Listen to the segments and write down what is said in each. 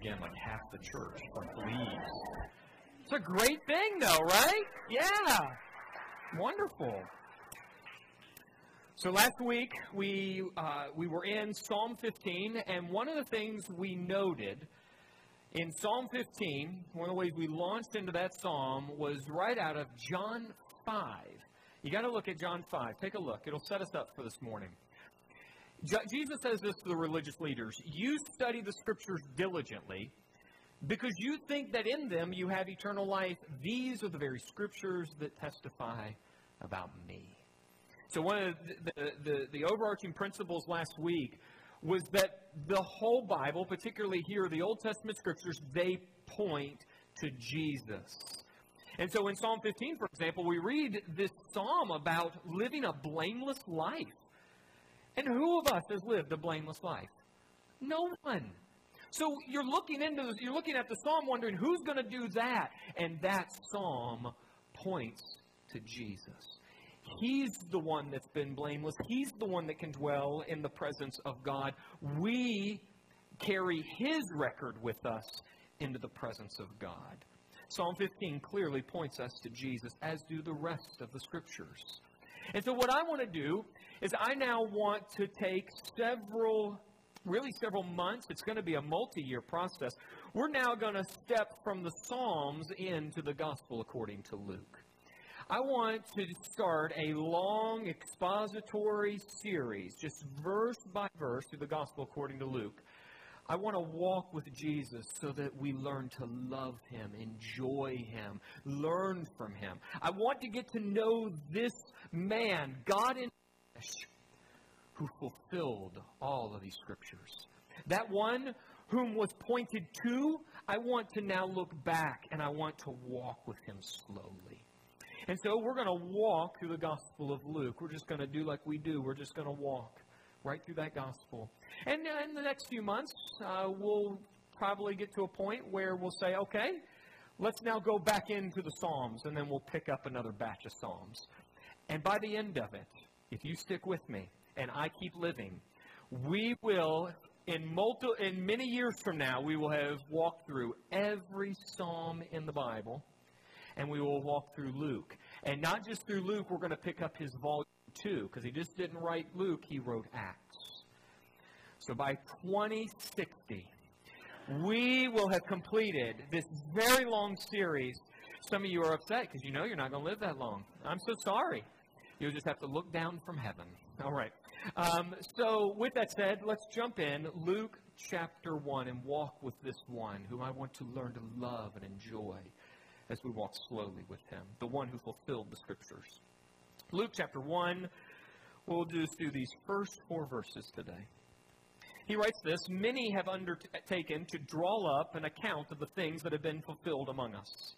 again like half the church like leaves. It's a great thing, though, right? Yeah. Wonderful. So last week we uh, we were in Psalm 15, and one of the things we noted in Psalm 15, one of the ways we launched into that psalm was right out of John 5. You got to look at John 5. Take a look. It'll set us up for this morning. Jesus says this to the religious leaders You study the scriptures diligently because you think that in them you have eternal life. These are the very scriptures that testify about me. So, one of the, the, the, the overarching principles last week was that the whole Bible, particularly here, the Old Testament scriptures, they point to Jesus. And so in Psalm 15, for example, we read this psalm about living a blameless life. And who of us has lived a blameless life? No one. So you're looking into this, you're looking at the psalm wondering who's going to do that and that psalm points to Jesus. He's the one that's been blameless. He's the one that can dwell in the presence of God. We carry his record with us into the presence of God. Psalm 15 clearly points us to Jesus, as do the rest of the scriptures. And so, what I want to do is, I now want to take several, really several months, it's going to be a multi year process. We're now going to step from the Psalms into the Gospel according to Luke. I want to start a long expository series, just verse by verse, through the Gospel according to Luke. I want to walk with Jesus so that we learn to love him, enjoy him, learn from him. I want to get to know this man, God in flesh, who fulfilled all of these scriptures. That one whom was pointed to, I want to now look back and I want to walk with him slowly. And so we're going to walk through the Gospel of Luke. We're just going to do like we do. We're just going to walk right through that Gospel. And in the next few months, uh, we'll probably get to a point where we'll say, okay, let's now go back into the Psalms, and then we'll pick up another batch of Psalms. And by the end of it, if you stick with me and I keep living, we will, in, multi- in many years from now, we will have walked through every Psalm in the Bible and we will walk through Luke. And not just through Luke, we're going to pick up his volume 2, because he just didn't write Luke, he wrote Acts. So by 2060, we will have completed this very long series. Some of you are upset because you know you're not going to live that long. I'm so sorry. You'll just have to look down from heaven. All right. Um, so, with that said, let's jump in. Luke chapter 1 and walk with this one who I want to learn to love and enjoy as we walk slowly with him, the one who fulfilled the scriptures. Luke chapter 1, we'll just do these first four verses today. He writes this Many have undertaken to draw up an account of the things that have been fulfilled among us,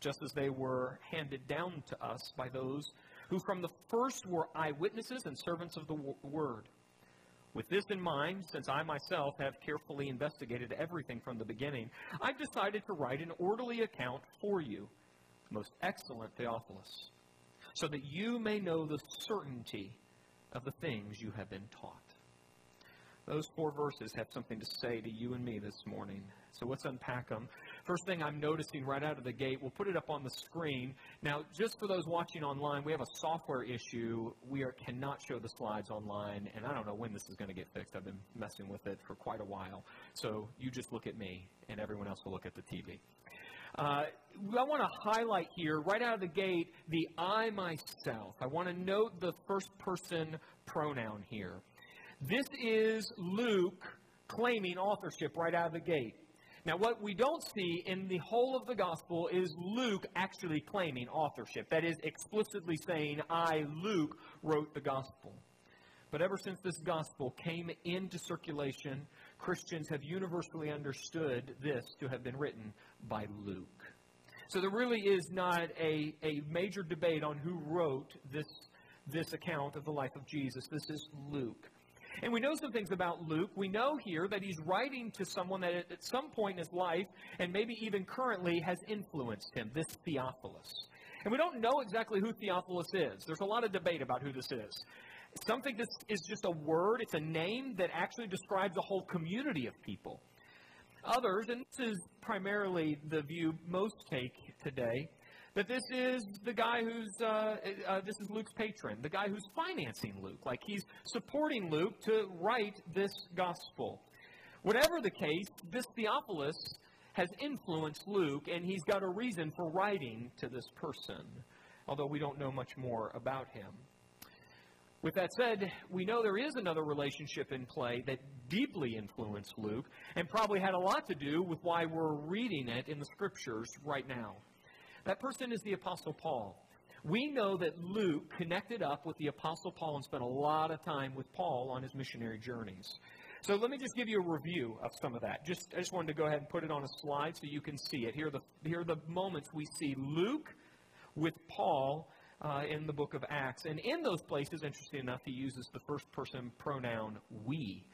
just as they were handed down to us by those who from the first were eyewitnesses and servants of the word. With this in mind, since I myself have carefully investigated everything from the beginning, I've decided to write an orderly account for you, most excellent Theophilus, so that you may know the certainty of the things you have been taught. Those four verses have something to say to you and me this morning. So let's unpack them. First thing I'm noticing right out of the gate, we'll put it up on the screen. Now, just for those watching online, we have a software issue. We are, cannot show the slides online, and I don't know when this is going to get fixed. I've been messing with it for quite a while. So you just look at me, and everyone else will look at the TV. Uh, I want to highlight here, right out of the gate, the I myself. I want to note the first person pronoun here. This is Luke claiming authorship right out of the gate. Now, what we don't see in the whole of the gospel is Luke actually claiming authorship. That is, explicitly saying, I, Luke, wrote the gospel. But ever since this gospel came into circulation, Christians have universally understood this to have been written by Luke. So there really is not a, a major debate on who wrote this, this account of the life of Jesus. This is Luke. And we know some things about Luke. We know here that he's writing to someone that at some point in his life, and maybe even currently, has influenced him, this Theophilus. And we don't know exactly who Theophilus is. There's a lot of debate about who this is. Some think this is just a word, it's a name that actually describes a whole community of people. others, and this is primarily the view most take today, that this is the guy who's, uh, uh, this is Luke's patron, the guy who's financing Luke. Like he's supporting Luke to write this gospel. Whatever the case, this Theophilus has influenced Luke, and he's got a reason for writing to this person, although we don't know much more about him. With that said, we know there is another relationship in play that deeply influenced Luke and probably had a lot to do with why we're reading it in the scriptures right now. That person is the Apostle Paul. We know that Luke connected up with the Apostle Paul and spent a lot of time with Paul on his missionary journeys. So let me just give you a review of some of that. Just I just wanted to go ahead and put it on a slide so you can see it. Here are the here are the moments we see Luke with Paul uh, in the book of Acts, and in those places, interesting enough, he uses the first person pronoun we.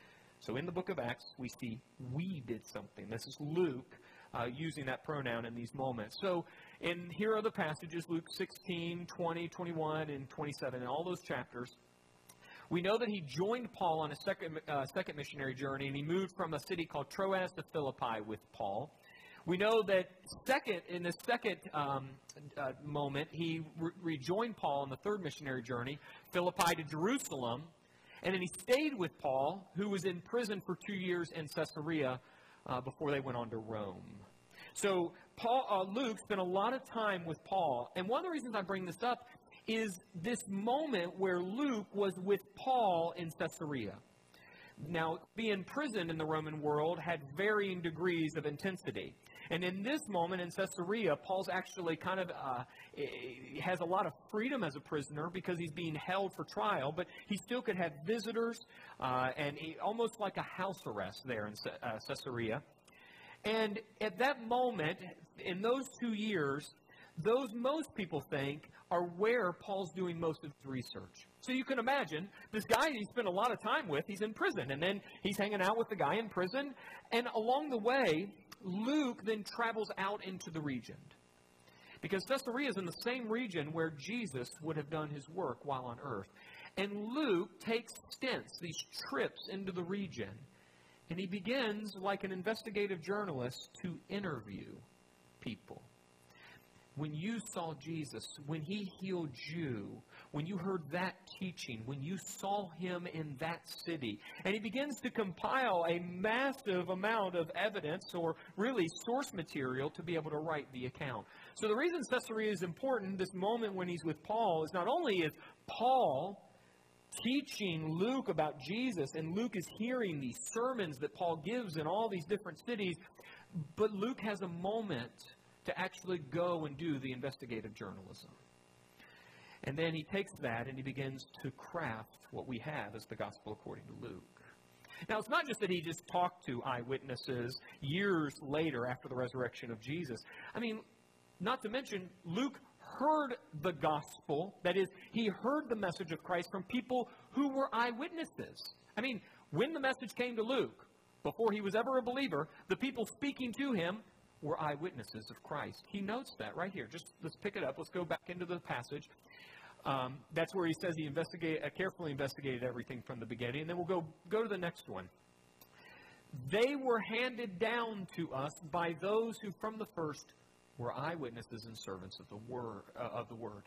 So in the book of Acts, we see we did something. This is Luke uh, using that pronoun in these moments. So and here are the passages Luke 16, 20, 21, and 27, in all those chapters. We know that he joined Paul on a second, uh, second missionary journey, and he moved from a city called Troas to Philippi with Paul. We know that second in the second um, uh, moment, he re- rejoined Paul on the third missionary journey, Philippi to Jerusalem, and then he stayed with Paul, who was in prison for two years in Caesarea uh, before they went on to Rome. So Paul, uh, Luke spent a lot of time with Paul, and one of the reasons I bring this up is this moment where Luke was with Paul in Caesarea. Now, being imprisoned in the Roman world had varying degrees of intensity. And in this moment in Caesarea, Paul's actually kind of uh, has a lot of freedom as a prisoner because he's being held for trial, but he still could have visitors uh, and he, almost like a house arrest there in uh, Caesarea. And at that moment, in those two years, those most people think are where Paul's doing most of his research. So you can imagine this guy he spent a lot of time with, he's in prison, and then he's hanging out with the guy in prison. And along the way, Luke then travels out into the region. Because Caesarea is in the same region where Jesus would have done his work while on earth. And Luke takes stints, these trips into the region, and he begins, like an investigative journalist, to interview people when you saw Jesus, when he healed you, when you heard that teaching, when you saw him in that city. And he begins to compile a massive amount of evidence or really source material to be able to write the account. So the reason Caesarea is important, this moment when he's with Paul, is not only is Paul teaching Luke about Jesus, and Luke is hearing these sermons that Paul gives in all these different cities, but Luke has a moment to actually go and do the investigative journalism. And then he takes that and he begins to craft what we have as the gospel according to Luke. Now, it's not just that he just talked to eyewitnesses years later after the resurrection of Jesus. I mean, not to mention, Luke heard the gospel. That is, he heard the message of Christ from people who were eyewitnesses. I mean, when the message came to Luke, before he was ever a believer, the people speaking to him were eyewitnesses of Christ. He notes that right here. Just let's pick it up. Let's go back into the passage. Um, that's where he says he uh, carefully investigated everything from the beginning. And then we'll go, go to the next one. They were handed down to us by those who from the first were eyewitnesses and servants of the word. Uh, of the word.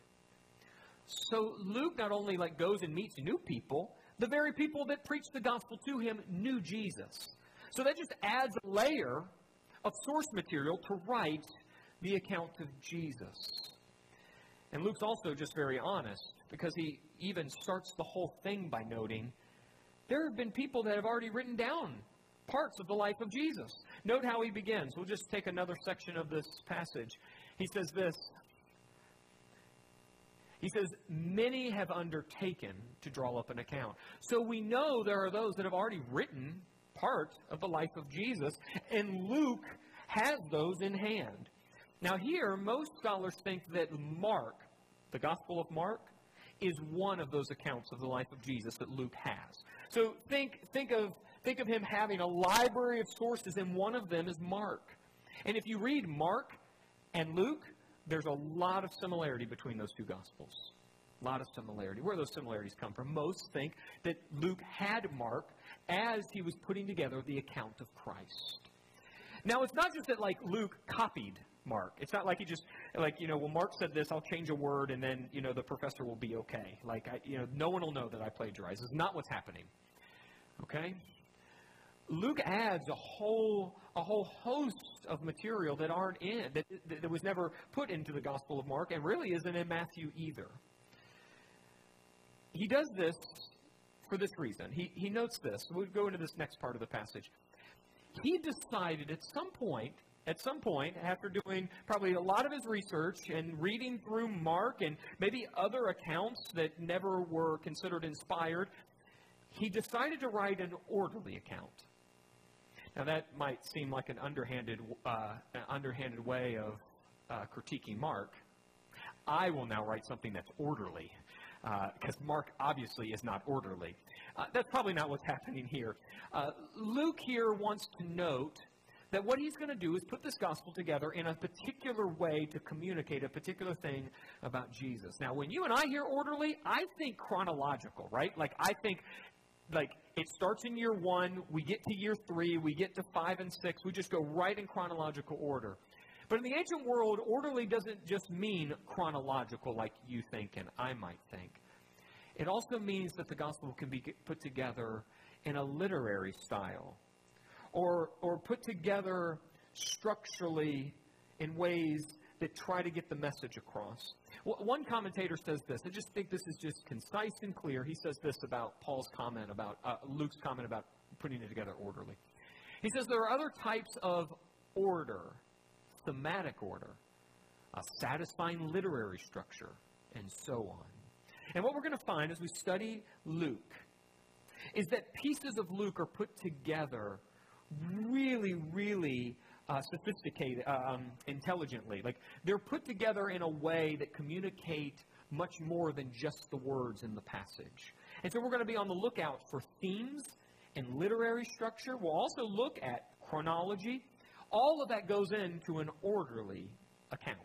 So Luke not only like goes and meets new people, the very people that preached the gospel to him knew Jesus. So that just adds a layer of source material to write the account of Jesus. And Luke's also just very honest because he even starts the whole thing by noting there have been people that have already written down parts of the life of Jesus. Note how he begins. We'll just take another section of this passage. He says this. He says, Many have undertaken to draw up an account. So we know there are those that have already written part of the life of Jesus, and Luke has those in hand. Now, here, most scholars think that Mark, the Gospel of Mark, is one of those accounts of the life of Jesus that Luke has. So think, think, of, think of him having a library of sources, and one of them is Mark. And if you read Mark and Luke, there's a lot of similarity between those two Gospels. A lot of similarity. Where those similarities come from? Most think that Luke had Mark as he was putting together the account of Christ. Now, it's not just that, like, Luke copied Mark. It's not like he just, like, you know, well, Mark said this, I'll change a word, and then, you know, the professor will be okay. Like, I, you know, no one will know that I plagiarized. It's not what's happening. Okay? Luke adds a whole, a whole host of material that aren't in, that, that was never put into the Gospel of Mark, and really isn't in Matthew either. He does this for this reason. He, he notes this. We'll go into this next part of the passage. He decided at some point at some point, after doing probably a lot of his research and reading through Mark and maybe other accounts that never were considered inspired, he decided to write an orderly account. Now, that might seem like an underhanded, uh, an underhanded way of uh, critiquing Mark. I will now write something that's orderly, because uh, Mark obviously is not orderly. Uh, that's probably not what's happening here. Uh, Luke here wants to note that what he's going to do is put this gospel together in a particular way to communicate a particular thing about Jesus. Now, when you and I hear orderly, I think chronological, right? Like, I think, like, it starts in year one, we get to year three, we get to five and six, we just go right in chronological order. But in the ancient world, orderly doesn't just mean chronological like you think and I might think. It also means that the gospel can be put together in a literary style or, or put together structurally in ways that try to get the message across. One commentator says this. I just think this is just concise and clear. He says this about Paul's comment about uh, Luke's comment about putting it together orderly. He says there are other types of order, thematic order, a satisfying literary structure, and so on. And what we're going to find as we study Luke is that pieces of Luke are put together really, really uh, sophisticated, uh, um, intelligently. Like they're put together in a way that communicate much more than just the words in the passage. And so we're going to be on the lookout for themes and literary structure. We'll also look at chronology. All of that goes into an orderly account.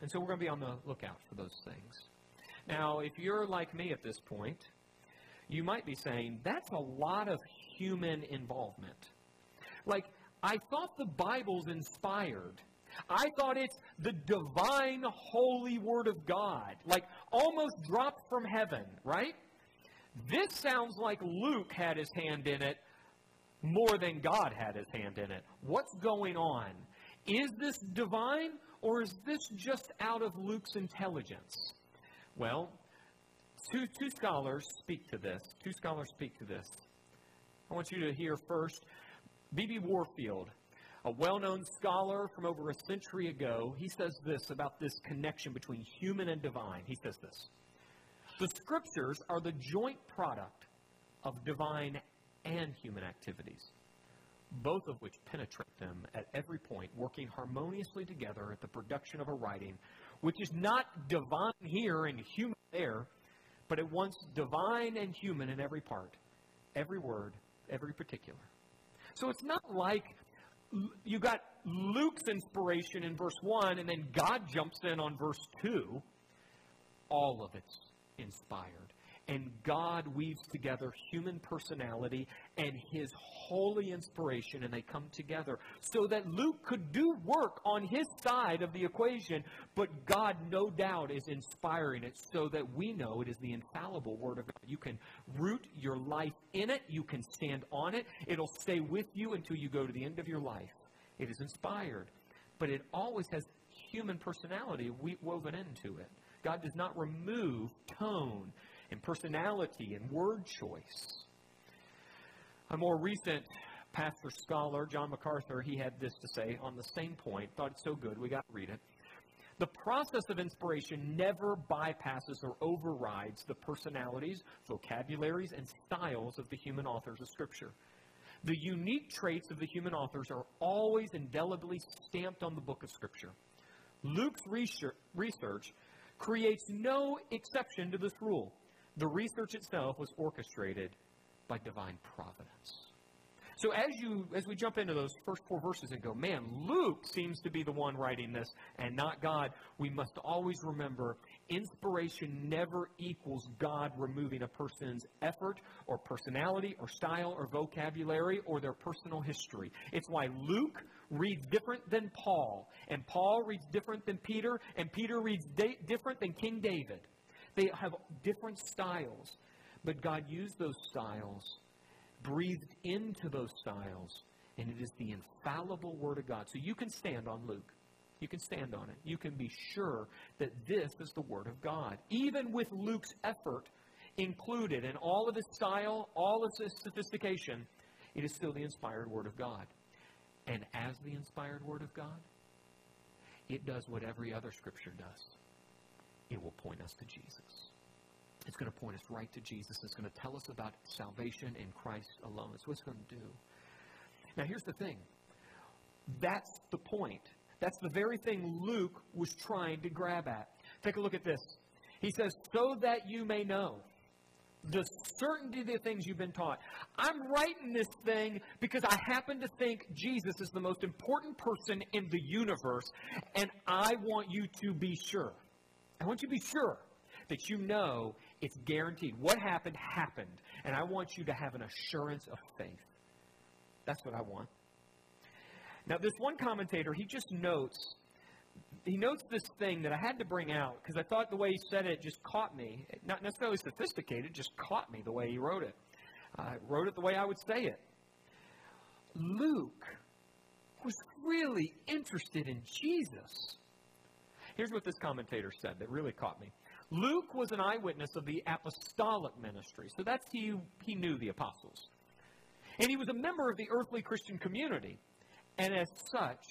And so we're going to be on the lookout for those things. Now, if you're like me at this point, you might be saying, that's a lot of human involvement. Like, I thought the Bible's inspired. I thought it's the divine, holy Word of God, like almost dropped from heaven, right? This sounds like Luke had his hand in it more than God had his hand in it. What's going on? Is this divine or is this just out of Luke's intelligence? Well, two, two scholars speak to this. Two scholars speak to this. I want you to hear first B.B. Warfield, a well known scholar from over a century ago, he says this about this connection between human and divine. He says this The scriptures are the joint product of divine and human activities, both of which penetrate them at every point, working harmoniously together at the production of a writing which is not divine here and human there, but at once divine and human in every part, every word, every particular. So it's not like you got Luke's inspiration in verse 1 and then God jumps in on verse 2. All of it's inspired and God weaves together human personality and his holy inspiration, and they come together so that Luke could do work on his side of the equation, but God, no doubt, is inspiring it so that we know it is the infallible Word of God. You can root your life in it, you can stand on it, it'll stay with you until you go to the end of your life. It is inspired, but it always has human personality woven into it. God does not remove tone and personality and word choice. A more recent pastor scholar, John MacArthur, he had this to say on the same point. Thought it so good, we got to read it. The process of inspiration never bypasses or overrides the personalities, vocabularies, and styles of the human authors of Scripture. The unique traits of the human authors are always indelibly stamped on the book of Scripture. Luke's research creates no exception to this rule. The research itself was orchestrated by divine providence. So as you as we jump into those first four verses and go, man, Luke seems to be the one writing this and not God, we must always remember inspiration never equals God removing a person's effort or personality or style or vocabulary or their personal history. It's why Luke reads different than Paul, and Paul reads different than Peter, and Peter reads da- different than King David. They have different styles, but God used those styles breathed into those styles, and it is the infallible Word of God. So you can stand on Luke. You can stand on it. You can be sure that this is the Word of God. Even with Luke's effort included in all of his style, all of his sophistication, it is still the inspired Word of God. And as the inspired Word of God, it does what every other Scripture does it will point us to Jesus. It's going to point us right to Jesus. It's going to tell us about salvation in Christ alone. That's what it's going to do. Now, here's the thing that's the point. That's the very thing Luke was trying to grab at. Take a look at this. He says, so that you may know the certainty of the things you've been taught. I'm writing this thing because I happen to think Jesus is the most important person in the universe, and I want you to be sure. I want you to be sure that you know it's guaranteed. What happened, happened. And I want you to have an assurance of faith. That's what I want. Now, this one commentator, he just notes, he notes this thing that I had to bring out because I thought the way he said it just caught me. Not necessarily sophisticated, just caught me the way he wrote it. I wrote it the way I would say it. Luke was really interested in Jesus. Here's what this commentator said that really caught me. Luke was an eyewitness of the apostolic ministry. So that's he, he knew the apostles. And he was a member of the earthly Christian community. And as such,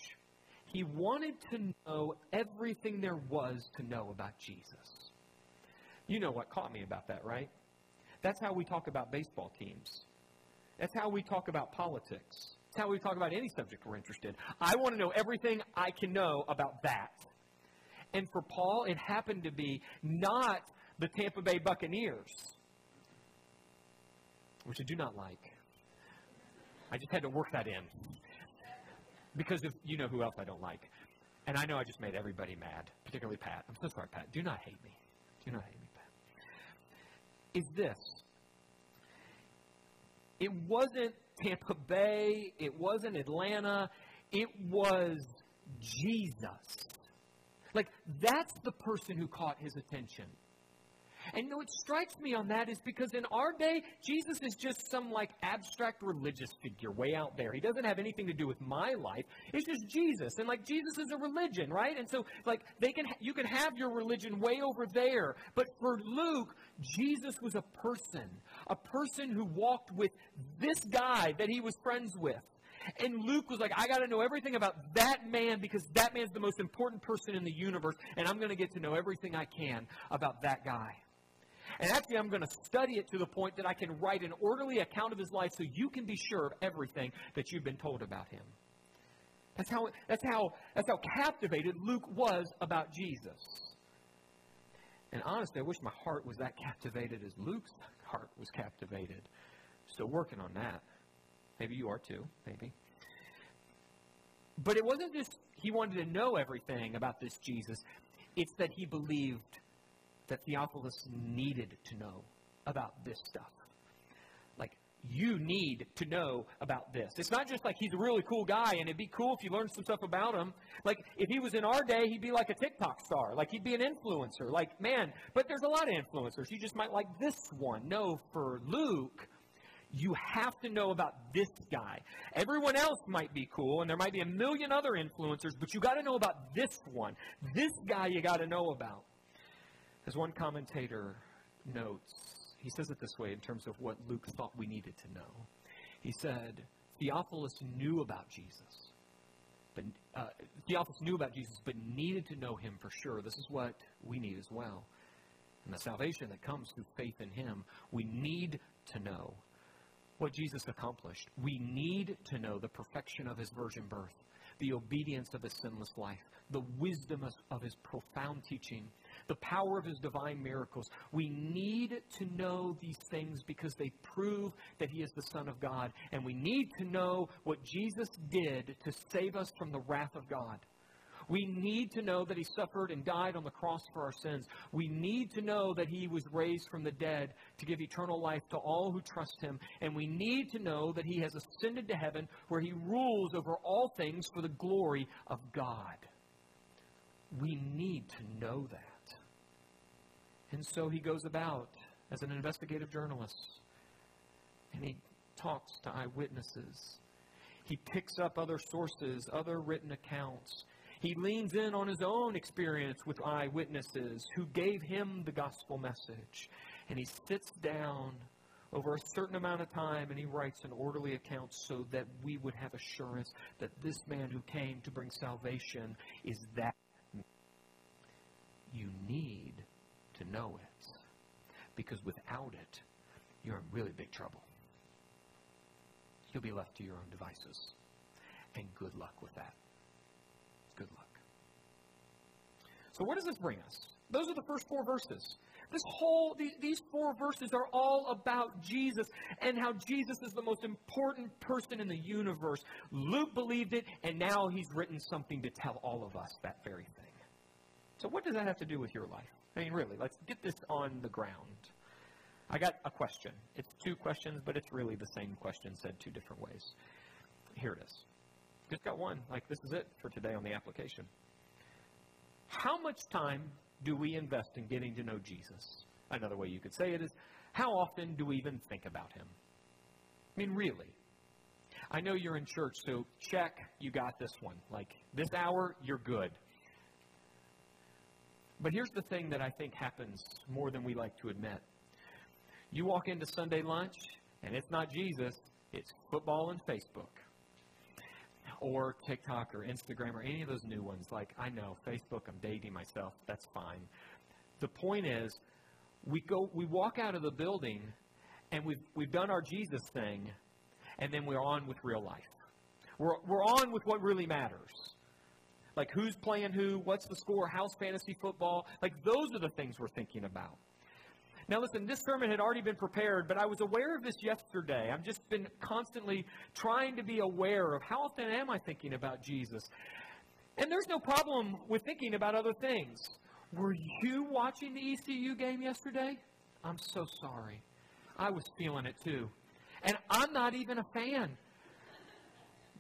he wanted to know everything there was to know about Jesus. You know what caught me about that, right? That's how we talk about baseball teams. That's how we talk about politics. That's how we talk about any subject we're interested in. I want to know everything I can know about that. And for Paul, it happened to be not the Tampa Bay Buccaneers, which I do not like. I just had to work that in. Because of, you know who else I don't like. And I know I just made everybody mad, particularly Pat. I'm so sorry, Pat. Do not hate me. Do not hate me, Pat. Is this. It wasn't Tampa Bay. It wasn't Atlanta. It was Jesus. Like, that's the person who caught his attention. And what strikes me on that is because in our day, Jesus is just some like abstract religious figure way out there. He doesn't have anything to do with my life. It's just Jesus. And like Jesus is a religion, right? And so like they can you can have your religion way over there. But for Luke, Jesus was a person, a person who walked with this guy that he was friends with. And Luke was like, I got to know everything about that man because that man's the most important person in the universe, and I'm going to get to know everything I can about that guy. And actually, I'm going to study it to the point that I can write an orderly account of his life so you can be sure of everything that you've been told about him. That's how, that's how, that's how captivated Luke was about Jesus. And honestly, I wish my heart was that captivated as Luke's heart was captivated. Still working on that. Maybe you are too, maybe. But it wasn't just he wanted to know everything about this Jesus, it's that he believed that Theophilus needed to know about this stuff. Like, you need to know about this. It's not just like he's a really cool guy and it'd be cool if you learned some stuff about him. Like, if he was in our day, he'd be like a TikTok star. Like, he'd be an influencer. Like, man, but there's a lot of influencers. You just might like this one. No, for Luke, you have to know about this guy. Everyone else might be cool, and there might be a million other influencers, but you got to know about this one. This guy you got to know about. As one commentator notes, he says it this way in terms of what Luke thought we needed to know. He said, Theophilus knew about Jesus. But uh, Theophilus knew about Jesus, but needed to know him for sure. This is what we need as well. And the salvation that comes through faith in him, we need to know what Jesus accomplished. We need to know the perfection of his virgin birth, the obedience of his sinless life, the wisdom of, his profound teaching, the power of his divine miracles. We need to know these things because they prove that he is the Son of God. And we need to know what Jesus did to save us from the wrath of God. We need to know that he suffered and died on the cross for our sins. We need to know that he was raised from the dead to give eternal life to all who trust him. And we need to know that he has ascended to heaven where he rules over all things for the glory of God. We need to know that. And so he goes about as an investigative journalist and he talks to eyewitnesses. He picks up other sources, other written accounts. He leans in on his own experience with eyewitnesses who gave him the gospel message. And he sits down over a certain amount of time and he writes an orderly account so that we would have assurance that this man who came to bring salvation is that. You need to know it. Because without it, you're in really big trouble. You'll be left to your own devices. And good luck with that. Good luck. So, where does this bring us? Those are the first four verses. This whole, these four verses are all about Jesus and how Jesus is the most important person in the universe. Luke believed it, and now he's written something to tell all of us that very thing. So, what does that have to do with your life? I mean, really, let's get this on the ground. I got a question. It's two questions, but it's really the same question said two different ways. Here it is. Just got one. Like, this is it for today on the application. How much time do we invest in getting to know Jesus? Another way you could say it is, how often do we even think about him? I mean, really. I know you're in church, so check, you got this one. Like, this hour, you're good. But here's the thing that I think happens more than we like to admit. You walk into Sunday lunch, and it's not Jesus, it's football and Facebook. Or TikTok or Instagram or any of those new ones. Like, I know, Facebook, I'm dating myself, that's fine. The point is, we go we walk out of the building and we've we've done our Jesus thing, and then we're on with real life. We're, we're on with what really matters. Like who's playing who, what's the score, house fantasy football. Like those are the things we're thinking about. Now, listen, this sermon had already been prepared, but I was aware of this yesterday. I've just been constantly trying to be aware of how often am I thinking about Jesus. And there's no problem with thinking about other things. Were you watching the ECU game yesterday? I'm so sorry. I was feeling it too. And I'm not even a fan.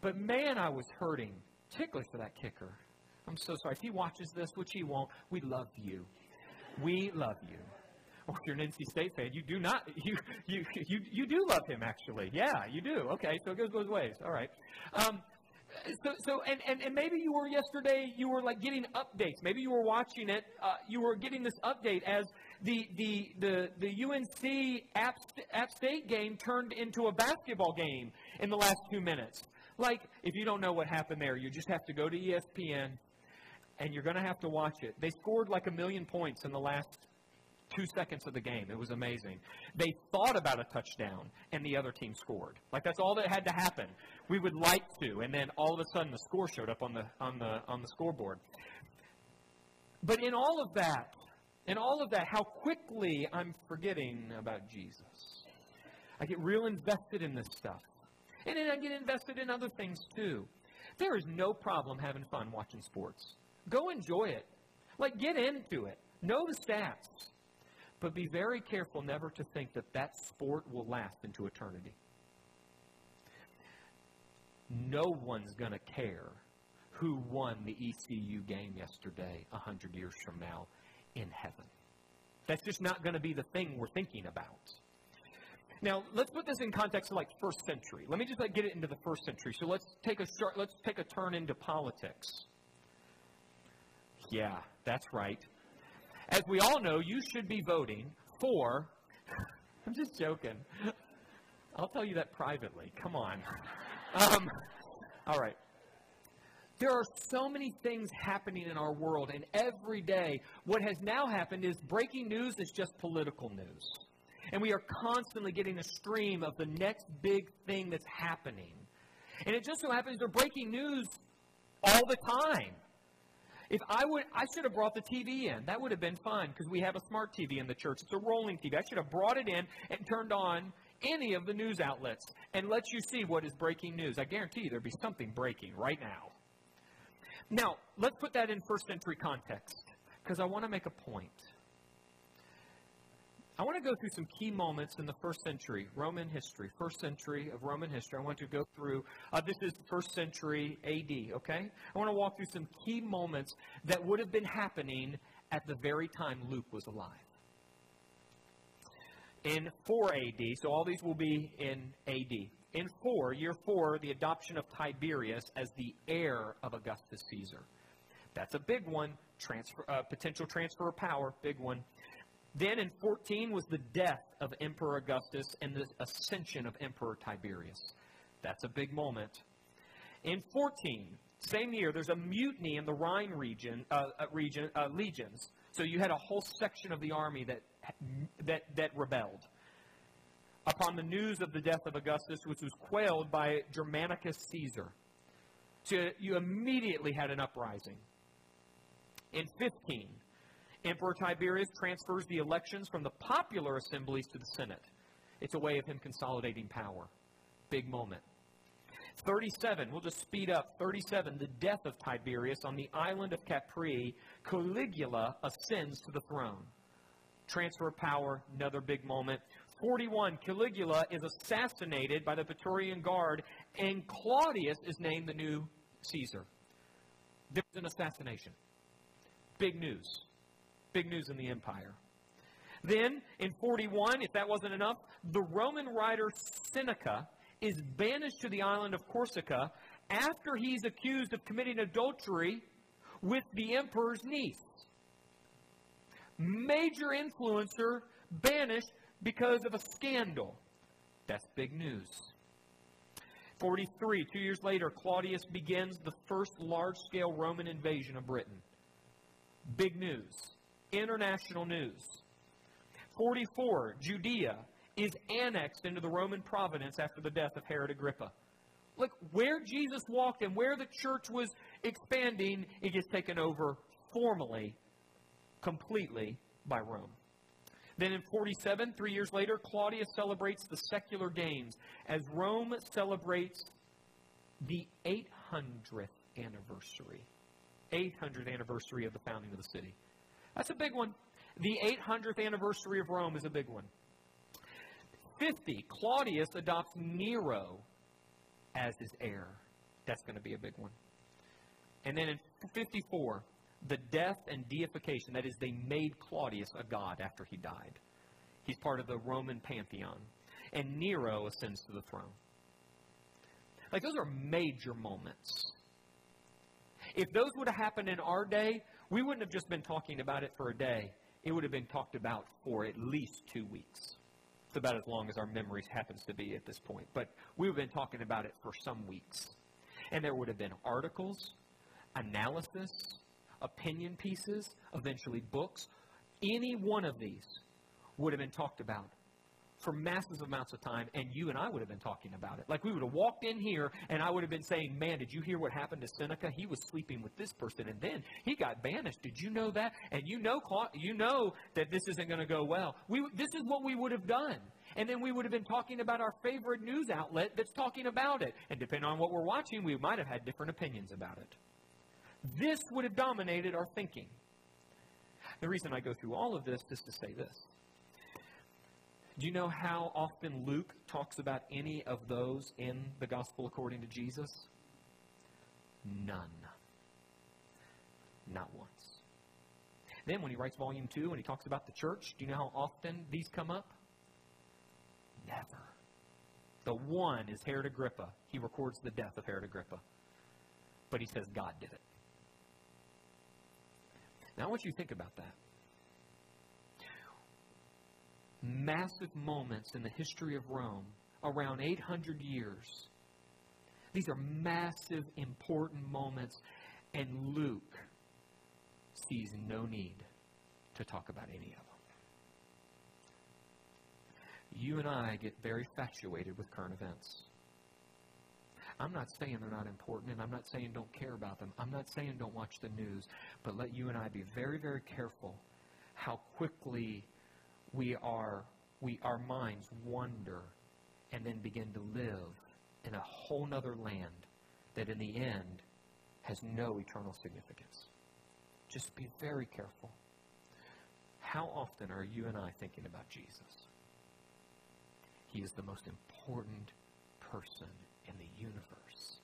But man, I was hurting, particularly for that kicker. I'm so sorry. If he watches this, which he won't, we love you. We love you. You're an NC State fan, you do not, you, you, you, you do love him, actually. Yeah, you do. Okay, so it goes both ways. All right. Um, so, so and, and, and maybe you were yesterday, you were like getting updates. Maybe you were watching it, uh, you were getting this update as the, the, the, the UNC App, App State game turned into a basketball game in the last two minutes. Like, if you don't know what happened there, you just have to go to ESPN and you're going to have to watch it. They scored like a million points in the last two seconds of the game. It was amazing. They thought about a touchdown, and the other team scored. Like that's all that had to happen. We would like to, and then all of a sudden the score showed up on the on the on the scoreboard. But in all of that, in all of that, how quickly I'm forgetting about Jesus. I get real invested in this stuff. And then I get invested in other things too. There is no problem having fun watching sports. Go enjoy it. Like, get into it. Know the stats. But be very careful never to think that that sport will last into eternity. No one's going to care who won the ECU game yesterday, 100 years from now, in heaven. That's just not going to be the thing we're thinking about. Now, let's put this in context of like first century. Let me just like get it into the first century. So let's take a short, let's take a turn into politics. Yeah, that's right. As we all know, you should be voting for. I'm just joking. I'll tell you that privately. Come on. Um, all right. There are so many things happening in our world, and every day, what has now happened is breaking news is just political news. And we are constantly getting a stream of the next big thing that's happening. And it just so happens they're breaking news all the time. If I would, I should have brought the TV in. That would have been fun because we have a smart TV in the church. It's a rolling TV. I should have brought it in and turned on any of the news outlets and let you see what is breaking news. I guarantee you there'd be something breaking right now. Now, let's put that in first century context because I want to make a point. I want to go through some key moments in the first century Roman history, first century of Roman history. I want to go through, uh, this is first century AD, okay? I want to walk through some key moments that would have been happening at the very time Luke was alive. In 4 AD, so all these will be in AD. In 4, year 4, the adoption of Tiberius as the heir of Augustus Caesar. That's a big one. Transfer, uh, potential transfer of power, big one. Then in 14 was the death of Emperor Augustus and the ascension of Emperor Tiberius. That's a big moment. In 14, same year, there's a mutiny in the Rhine region, uh, uh, region uh, legions. So you had a whole section of the army that, that, that rebelled. Upon the news of the death of Augustus, which was quelled by Germanicus Caesar. So you immediately had an uprising. In 15, Emperor Tiberius transfers the elections from the popular assemblies to the Senate. It's a way of him consolidating power. Big moment. 37, we'll just speed up. 37, the death of Tiberius on the island of Capri, Caligula ascends to the throne. Transfer of power, another big moment. 41, Caligula is assassinated by the Praetorian Guard, and Claudius is named the new Caesar. There's an assassination. Big news. Big news in the empire. Then, in 41, if that wasn't enough, the Roman writer Seneca is banished to the island of Corsica after he's accused of committing adultery with the emperor's niece. Major influencer banished because of a scandal. That's big news. 43, two years later, Claudius begins the first large scale Roman invasion of Britain. Big news international news. 44, Judea is annexed into the Roman province after the death of Herod Agrippa. Look, where Jesus walked and where the church was expanding, it gets taken over formally, completely by Rome. Then in 47, three years later, Claudius celebrates the secular games as Rome celebrates the 800th anniversary. 800th anniversary of the founding of the city. That's a big one. The 800th anniversary of Rome is a big one. 50, Claudius adopts Nero as his heir. That's going to be a big one. And then in 54, the death and deification. That is, they made Claudius a god after he died. He's part of the Roman pantheon. And Nero ascends to the throne. Like, those are major moments. If those would have happened in our day, we wouldn't have just been talking about it for a day. It would have been talked about for at least two weeks. It's about as long as our memories happens to be at this point. But we've been talking about it for some weeks. And there would have been articles, analysis, opinion pieces, eventually books. Any one of these would have been talked about for massive amounts of time, and you and I would have been talking about it. Like we would have walked in here, and I would have been saying, "Man, did you hear what happened to Seneca? He was sleeping with this person, and then he got banished. Did you know that? And you know, you know that this isn't going to go well. We, this is what we would have done." And then we would have been talking about our favorite news outlet that's talking about it. And depending on what we're watching, we might have had different opinions about it. This would have dominated our thinking. The reason I go through all of this is to say this do you know how often Luke talks about any of those in the gospel according to Jesus? None. Not once. Then when he writes volume 2 and he talks about the church, do you know how often these come up? Never. The one is Herod Agrippa. He records the death of Herod Agrippa. But he says God did it. Now I want you to think about that massive moments in the history of Rome, around 800 years. These are massive, important moments, and Luke sees no need to talk about any of them. you and I get very infatuated with current events. I'm not saying they're not important, and I'm not saying don't care about them. I'm not saying don't watch the news, but let you and I be very, very careful how quickly we are, we, our minds wander and then begin to live in a whole other land that in the end has no eternal significance. Just be very careful. How often are you and I thinking about Jesus? He is the most important person in the universe.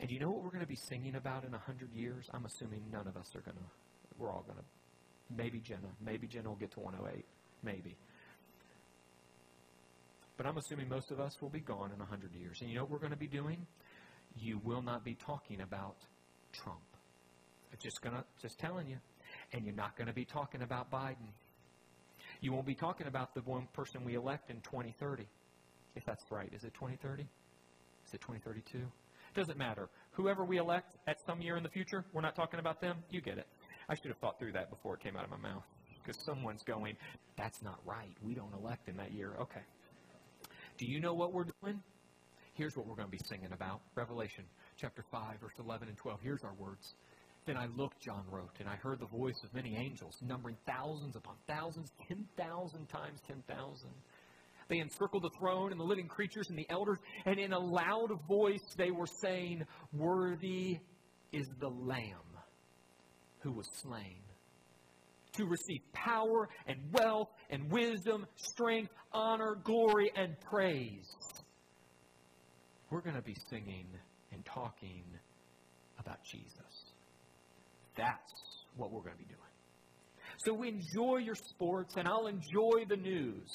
And you know what we're going to be singing about in a hundred years? I'm assuming none of us are going to. We're all going to. Maybe Jenna. Maybe Jenna will get to 108. Maybe. But I'm assuming most of us will be gone in a hundred years. And you know what we're going to be doing? You will not be talking about Trump. I'm just gonna just telling you. And you're not going to be talking about Biden. You won't be talking about the one person we elect in 2030. If that's right. Is it 2030? Is it 2032? Doesn't matter. Whoever we elect at some year in the future, we're not talking about them. You get it. I should have thought through that before it came out of my mouth. Because someone's going, that's not right. We don't elect in that year. Okay. Do you know what we're doing? Here's what we're going to be singing about Revelation chapter 5, verse 11 and 12. Here's our words. Then I looked, John wrote, and I heard the voice of many angels, numbering thousands upon thousands, 10,000 times 10,000 they encircled the throne and the living creatures and the elders, and in a loud voice they were saying, Worthy is the Lamb who was slain to receive power and wealth and wisdom, strength, honor, glory, and praise. We're going to be singing and talking about Jesus. That's what we're going to be doing. So enjoy your sports, and I'll enjoy the news.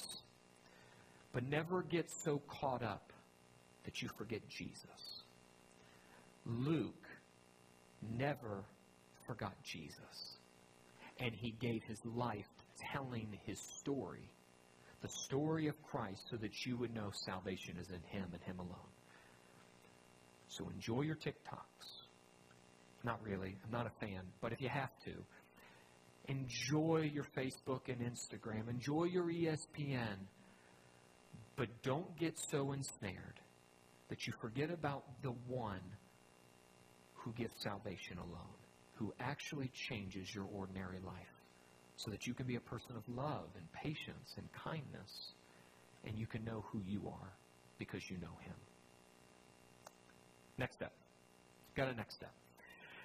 But never get so caught up that you forget Jesus. Luke never forgot Jesus. And he gave his life telling his story, the story of Christ, so that you would know salvation is in him and him alone. So enjoy your TikToks. Not really. I'm not a fan. But if you have to, enjoy your Facebook and Instagram. Enjoy your ESPN. But don't get so ensnared that you forget about the one who gives salvation alone, who actually changes your ordinary life so that you can be a person of love and patience and kindness and you can know who you are because you know him. Next step. Got a next step.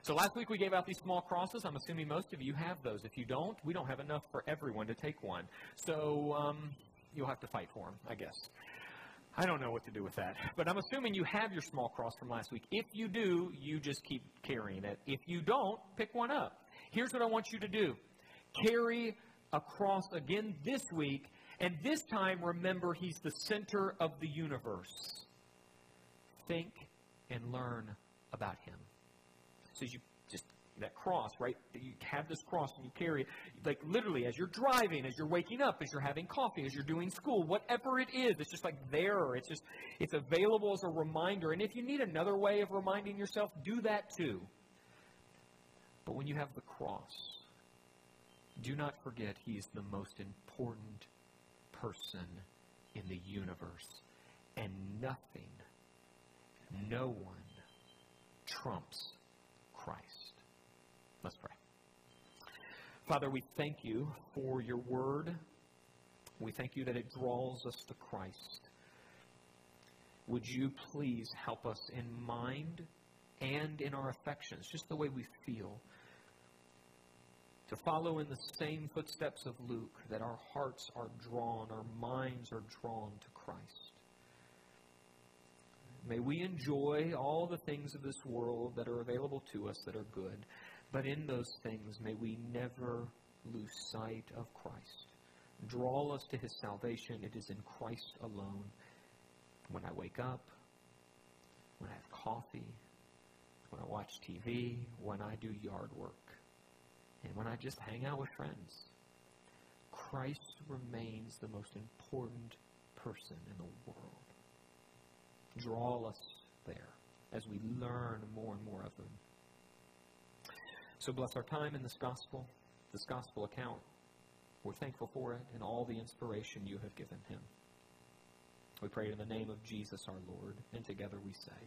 So last week we gave out these small crosses. I'm assuming most of you have those. If you don't, we don't have enough for everyone to take one. So um, you'll have to fight for them, I guess. I don't know what to do with that. But I'm assuming you have your small cross from last week. If you do, you just keep carrying it. If you don't, pick one up. Here's what I want you to do carry a cross again this week, and this time remember he's the center of the universe. Think and learn about him. So you that cross, right? You have this cross and you carry it, like literally as you're driving, as you're waking up, as you're having coffee, as you're doing school, whatever it is, it's just like there. It's just, it's available as a reminder. And if you need another way of reminding yourself, do that too. But when you have the cross, do not forget he is the most important person in the universe. And nothing, no one trumps Christ. Let's pray. Father, we thank you for your word. We thank you that it draws us to Christ. Would you please help us in mind and in our affections, just the way we feel, to follow in the same footsteps of Luke, that our hearts are drawn, our minds are drawn to Christ. May we enjoy all the things of this world that are available to us that are good. But in those things, may we never lose sight of Christ. Draw us to his salvation. It is in Christ alone. When I wake up, when I have coffee, when I watch TV, when I do yard work, and when I just hang out with friends. Christ remains the most important person in the world. Draw us there as we learn more and more of him. So bless our time in this gospel, this gospel account. We're thankful for it and all the inspiration you have given him. We pray in the name of Jesus our Lord, and together we say,